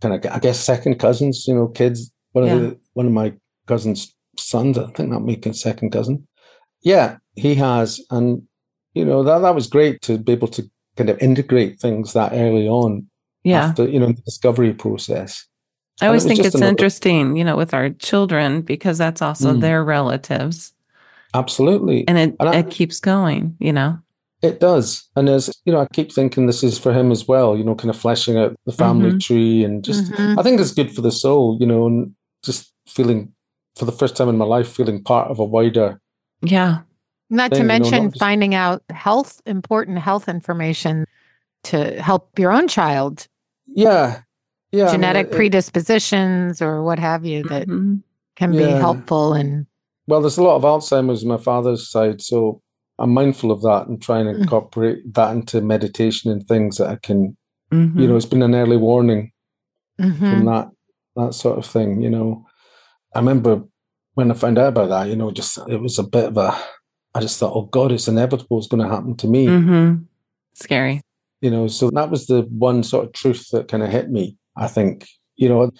kind of, I guess, second cousins. You know, kids. One Yeah. of the one of my cousins' sons. I think that make a second cousin. Yeah, he has, and you know that that was great to be able to kind of integrate things that early on. yeah. After you know the discovery process. I it always was think it's another- interesting, you know, with our children because that's also Mm. their relatives, Absolutely. and it And I- it keeps going. You know. It does. And as you know, I keep thinking this is for him as well, you know, kind of fleshing out the family Mhm. tree and just Mhm. I think it's good for the soul, you know, and just feeling for the first time in my life feeling part of a wider Yeah. Not thing, to you know, not mention just- finding out health important health information to help your own child, Yeah. Yeah. I mean, genetic it- it- predispositions or what have you that Mhm. can be helpful and well, there's a lot of Alzheimer's on my father's side, so I'm mindful of that and trying to Mm. incorporate that into meditation and things that I can Mhm. you know, it's been an early warning Mhm. from that that sort of thing. You know, I remember when I found out about that. You know, just it was a bit of a. I just thought, oh God, it's inevitable. It's going to happen to me. Mhm. Scary. You know, so that was the one sort of truth that kind of hit me. I think you know,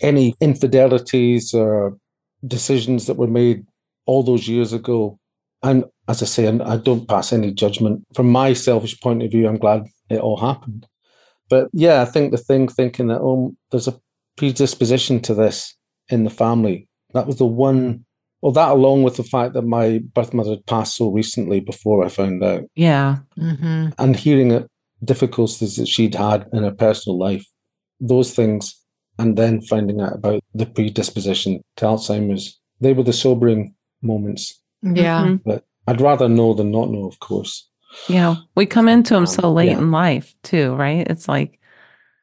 any infidelities or decisions that were made all those years ago. And as I say, I'm- I don't pass any judgment. From my selfish point of view, I'm glad it all happened. But yeah, I think the thing thinking that, oh, there's a predisposition to this in the family. That was the one, well, that along with the fact that my birth mother had passed so recently before I found out, Yeah. Mhm. and hearing it, difficulties that she'd had in her personal life, those things, and then finding out about the predisposition to Alzheimer's, they were the sobering moments. yeah. Mhm. But I'd rather know than not know, of course. Yeah. We come into them Um, so late yeah. in life, too, right? It's like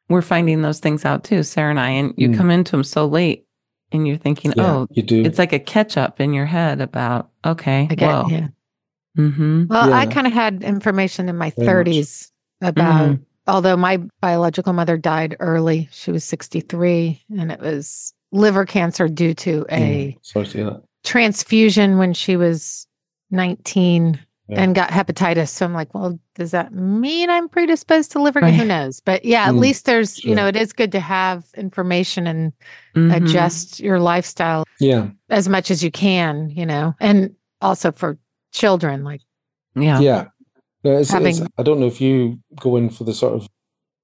we're finding those things out, too, Sarah and I. And you Mm. come into them so late and you're thinking, Yeah, oh, you do. it's like a catch up in your head about, okay, I get, whoa. yeah. Mm-hmm. Well, I kind of had information in my Very much. 30s about, Mhm. although my biological mother died early, she was 63, and it was liver cancer due to a Mm, sorry to transfusion when she was 19 Yeah. and got hepatitis. So I'm like, well, does that mean I'm predisposed to liver? cancer? Who knows? But yeah, at Mm, least there's, you know, it is good to have information and Mhm. adjust your lifestyle Yeah, as much as you can, you know, and also for children, like, Yeah. yeah. No, it's, it's, I don't know if you go in for the sort of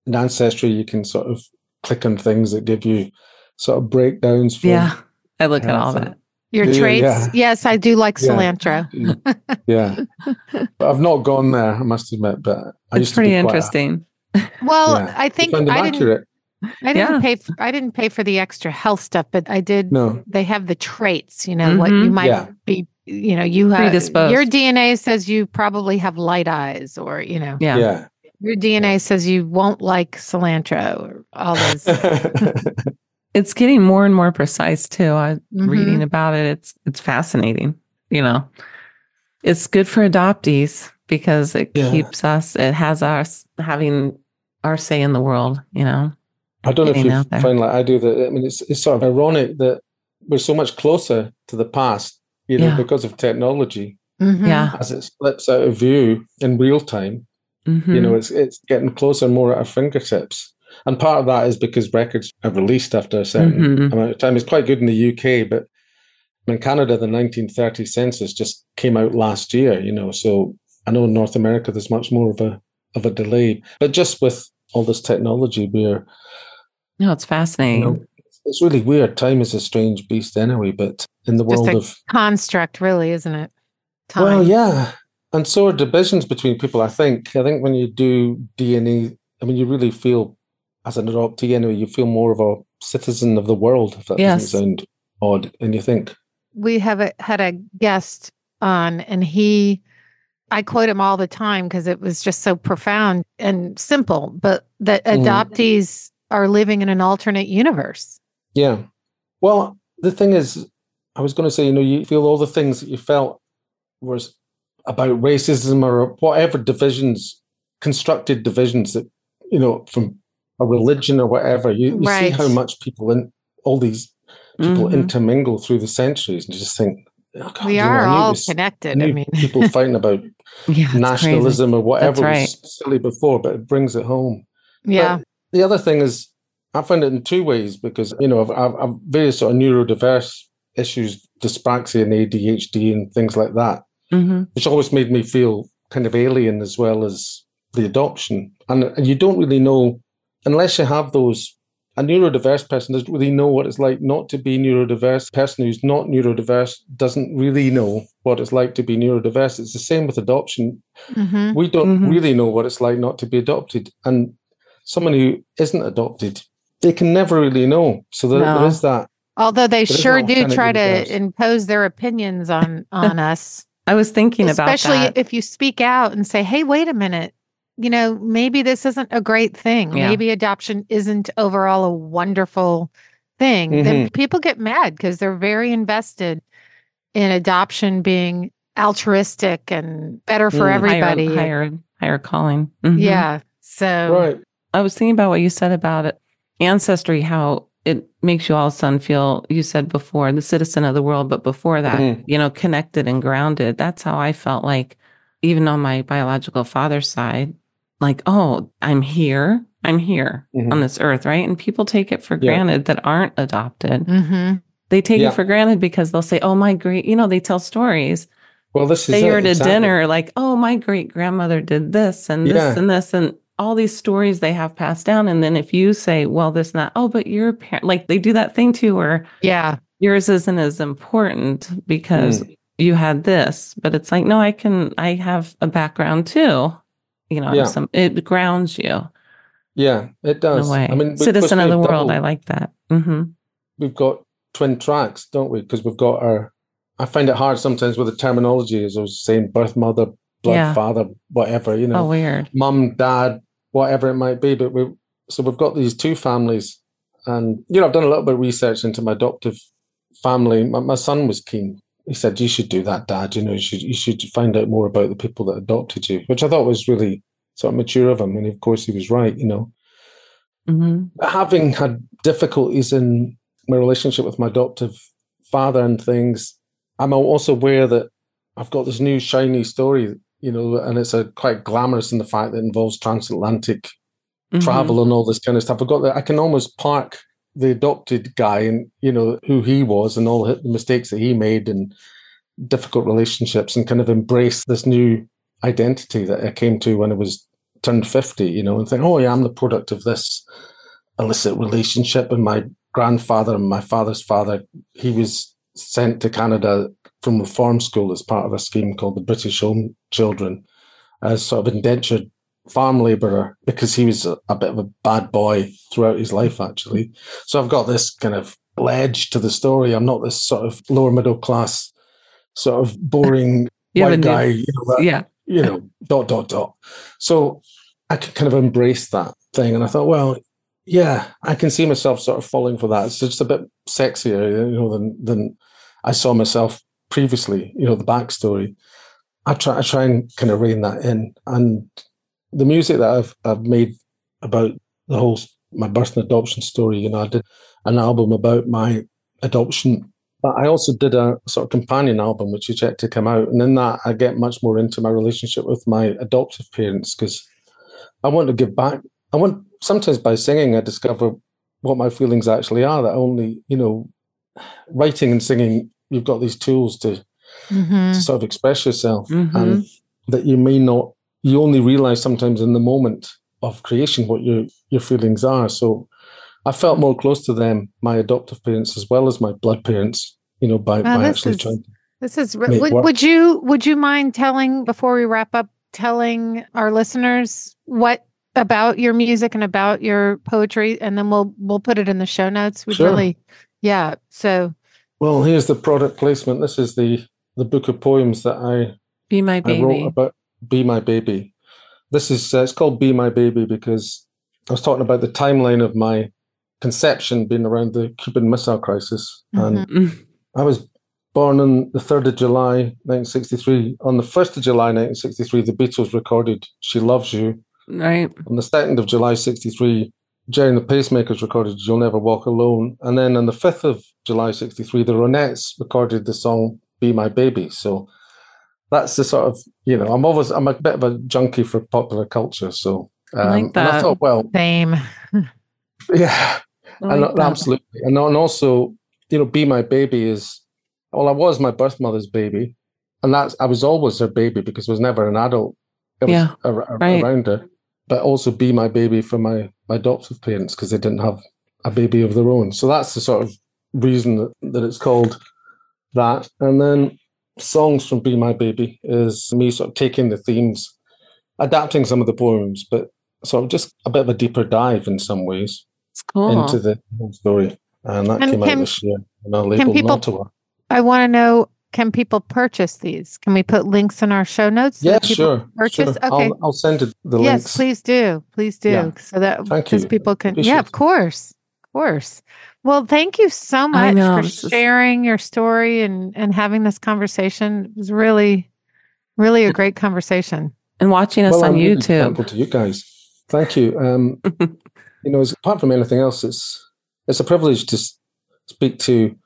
in ancestry, you can sort of click on things that give you sort of breakdowns. From, Yeah. I look at all that. Your Yeah, traits. yeah. Yes, I do like Yeah. cilantro. yeah. But I've not gone there, I must admit. But I It's used to pretty be quite a- interesting. Well, Yeah. I I think I didn't, accurate. I didn't Yeah. pay, for, I didn't pay for the extra health stuff, but I did. No, They have the traits, you know, what mm-hmm. you might Yeah. be, you know, you have your DNA says you probably have light eyes, or you know, Yeah. yeah. your DNA says you won't like cilantro, or all those. It's getting more and more precise too. I Mhm. reading about it. It's it's fascinating. You know, it's good for adoptees because it Yeah. keeps us. It has us having our say in the world. You know. I don't know if you find like I do that. I mean, it's it's sort of ironic that we're so much closer to the past, you know, Yeah. because of technology. Mhm. Yeah. As it slips out of view in real time, Mhm. you know, it's it's getting closer and more at our fingertips. And part of that is because records are released after a certain Mhm. amount of time. It's quite good in the UK, but in Canada, the 1930 census just came out last year. You know, so I know in North America there's much more of a of a delay. But just with all this technology, we're No, it's you fascinating. know, it's really weird. Time is a strange beast anyway, but in the world a of construct, really, isn't it? Time. well, yeah. And so are divisions between people, I think. I think when you do DNA, I mean you really feel as an adoptee anyway, you feel more of a citizen of the world, if that Yes. doesn't sound odd. And you think, we have a, had a guest on and he i quote him all the time because it was just so profound and simple but that Mhm. adoptees are living in an alternate universe yeah. Well, the thing is, I was going to say, you know, you feel all the things that you felt was about racism or whatever divisions, constructed divisions that, you know, from a religion or whatever. You, you see how much people in all these people Mhm. intermingle through the centuries and you just think, oh, God, we know, are I all connected i mean people fighting about Yeah. it's crazy. nationalism or whatever right. was silly before, but it brings it home. yeah But the other thing is, I find it in two ways because you know I've, I've, I've various sort of neurodiverse issues, dyspraxia and ADHD and things like that, Mhm. which always made me feel kind of alien as well as the adoption. And, and you don't really know unless you have those. A neurodiverse person doesn't really know what it's like not to be neurodiverse. A person who's not neurodiverse doesn't really know what it's like to be neurodiverse. It's the same with adoption Mhm. we don't Mhm. really know what it's like not to be adopted and someone who isn't adopted they can never really know so there, No. there is that although they But it's sure do alternative try to universe. impose their opinions on on us I was thinking about especially if you speak out and say hey wait a minute you know maybe this isn't a great thing Yeah. maybe adoption isn't overall a wonderful thing then Mm-hmm. people get mad because they're very invested in adoption being altruistic and better for Mm. everybody Higher, higher, higher calling. Mhm. yeah so right I was thinking about what you said about it, ancestry, how it makes you all of a sudden feel, you said before, the citizen of the world, but before that, Mhm. you know, connected and grounded. That's how I felt like, even on my biological father's side, like, oh, I'm here. I'm here Mhm. on this earth, right? And people take it for Yeah. granted that aren't adopted. hmm They take Yeah. it for granted because they'll say, oh, my great, you know, they tell stories well this is say you're it, at a dinner, like, oh, my great grandmother did this and this Yeah. and this, and all these stories they have passed down. And then if you say, well, this and that, oh, but your parent, like they do that thing too, where yeah yours isn't as important because Mm. you had this, but it's like, no, I can, I have a background too. You know, Yeah. some, it grounds you yeah it does. in a way. i mean Citizen of the world. double- I like that. hmm we've got twin tracks don't we because we've got our I find it hard sometimes with the terminology, as I was saying, birth mother, blood Yeah. father, whatever, you know, Oh, weird. mum, dad, whatever it might be. But we, so we've got these two families, and you know, I've done a little bit of research into my adoptive family. My, my son was keen. He said, "You should do that, Dad. You know, you should you should find out more about the people that adopted you," which I thought was really sort of mature of him. And of course, he was right. You know, hmm having had difficulties in my relationship with my adoptive father and things, I'm also aware that I've got this new shiny story, you know, and it's a quite glamorous in the fact that it involves transatlantic Mm-hmm. travel and all this kind of stuff. I've got that I can almost park the adopted guy and you know who he was and all the mistakes that he made and difficult relationships and kind of embrace this new identity that I came to when I was turned 50, you know, and think, oh yeah, I'm the product of this illicit relationship and my grandfather and my father's father, he was sent to Canada from reform school as part of a scheme called the British Home Children as sort of indentured farm labourer because he was a, a bit of a bad boy throughout his life, actually. So I've got this kind of edge to the story. I'm not this sort of lower middle class, sort of boring You white guy, you know, that- Yeah. you know, dot, dot, dot. So I could kind of embrace that thing. And I thought, well, yeah, I can see myself sort of falling for that. It's just a bit sexier, you know, than, than I saw myself previously, you know, the backstory. I try, I try and kind of rein that in. And the music that I've, I've made about the whole, my birth and adoption story, you know, I did an album about my adoption but I also did a sort of companion album, which is yet to come out. And in that, I get much more into my relationship with my adoptive parents because I want to give back. I want sometimes by singing, I discover what my feelings actually are. That only, you know, writing and singing, you've got these tools to, Mhm. to sort of express yourself, Mhm. and that you may not. You only realize sometimes in the moment of creation what your your feelings are. So I felt more close to them, my adoptive parents, as well as my blood parents. You know, by, Wow, by actually is- trying. This is. Make Would, work. would you would you mind telling before we wrap up, telling our listeners what about your music and about your poetry, and then we'll we'll put it in the show notes. We Sure. really, yeah. So Well, here's the product placement. This is the the book of poems that I Be my I baby. wrote about Be My Baby. This is uh, it's called Be My Baby because I was talking about the timeline of my conception being around the Cuban Missile Crisis, and Mhm. Mm. I was born on the third of July, 1963. On the first of July, 1963, the Beatles recorded "She Loves You." Right. On the second of July, 63, Gerry and the Pacemakers recorded "You'll Never Walk Alone," and then on the fifth of July, 63, the Ronettes recorded the song "Be My Baby." So that's the sort of you know I'm always I'm a bit of a junkie for popular culture, so um, I like and I that. thought, well, same. yeah, I and that. absolutely, and, and also you know, "Be My Baby" is well, I was my birth mother's baby, and that's I was always her baby because I was never an adult. I was Yeah, right. around her, but also be my baby for my my adoptive parents because they didn't have a baby of their own. So that's the sort of reason that, that it's called that. And then songs from Be My Baby is me sort of taking the themes, adapting some of the poems, but sort of just a bit of a deeper dive in some ways It's cool. into the whole story. And that And came can- out this year on a label people- Nottawa. I want to know: Can people purchase these? Can we put links in our show notes? so Yeah, sure. purchase? sure. Okay. I'll, I'll send it the yes, links. Yes, please do. Please do. Yeah. So that Thank because you. people can Appreciate yeah, of course. Of course. Well, thank you so much know, for this is- sharing your story and and having this conversation. It was really really a great conversation. and watching us Well, on I'm really YouTube. thankful to you guys. Thank you. Um, you know, as, apart from anything else, it's it's a privilege to speak to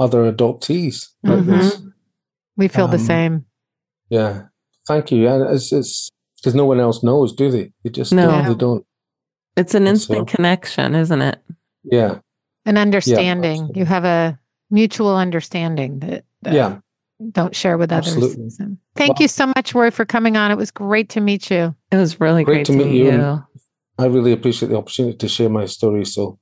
other adoptees like this. We feel the Um, same. Yeah, thank you. And it's it's because no one else knows, do they? They just No. they, they don't. It's an so- instant connection, isn't it? Yeah, An understanding. absolutely. you have a mutual understanding that, that yeah. don't share with others. Absolutely. So, thank Well- you so much, Roy, for coming on. It was great to meet you. It was really Great great, to to meet meet you you. I really appreciate the opportunity to share my story. So,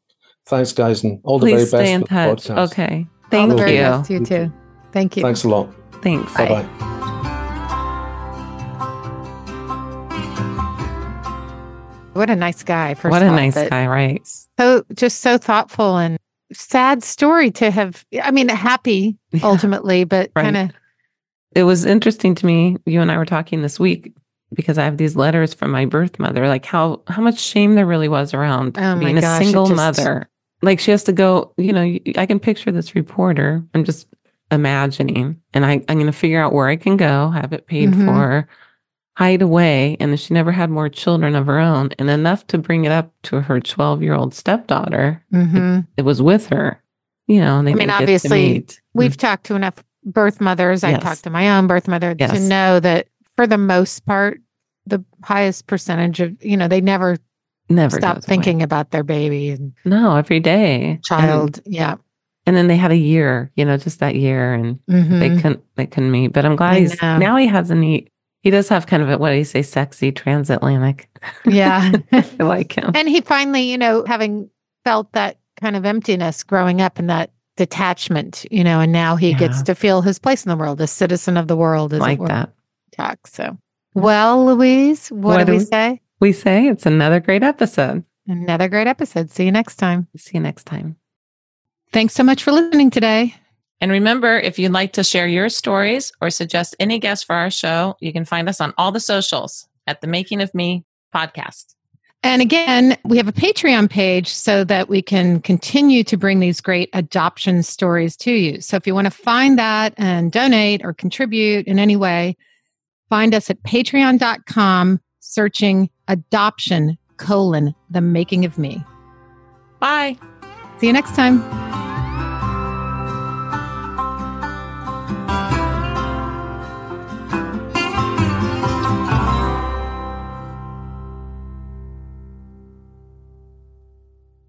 thanks, guys, and all the Please very best stay in for the touch. podcast. Okay. Thank the very you. best to you too. Thank you. Thanks a lot. Thanks. Bye bye. What a nice guy. First What a off, nice guy, right? So just so thoughtful and sad story to have. I mean, happy Yeah. ultimately, but Right. kind of it was interesting to me you and i were talking this week because i have these letters from my birth mother like how how much shame there really was around Oh being gosh, a single just- mother like she has to go you know i can picture this reporter i'm just imagining and I, i'm going to figure out where i can go have it paid Mhm. for hide away and she never had more children of her own and enough to bring it up to her 12 year old stepdaughter mhm. it was with her you know and they I mean, didn't get to obviously, we've talked to enough birth mothers. I Yes. talked to my own birth mother to know that for the most part, the highest percentage of you know they never never stop goes away. thinking about their baby and no every day And- child. yeah. and then they had a year, you know, just that year, and they Mhm. couldn't they couldn't meet. But I'm glad he's now he has a neat. He does have kind of a what do you say, sexy transatlantic. Yeah. I like him. and he finally, you know, having felt that kind of emptiness growing up and that detachment, you know, and now he gets to feel his place in the world, a citizen of the world, as like that. Talk. So, well, Louise, what, What do do we we- say? We say it's another great episode. Another great episode. See you next time. See you next time. Thanks so much for listening today. And remember, if you'd like to share your stories or suggest any guests for our show, you can find us on all the socials at the Making of Me podcast. And again, we have a Patreon page so that we can continue to bring these great adoption stories to you. So if you want to find that and donate or contribute in any way, find us at patreon.com searching adoption colon the making of me. Bye. See you next time.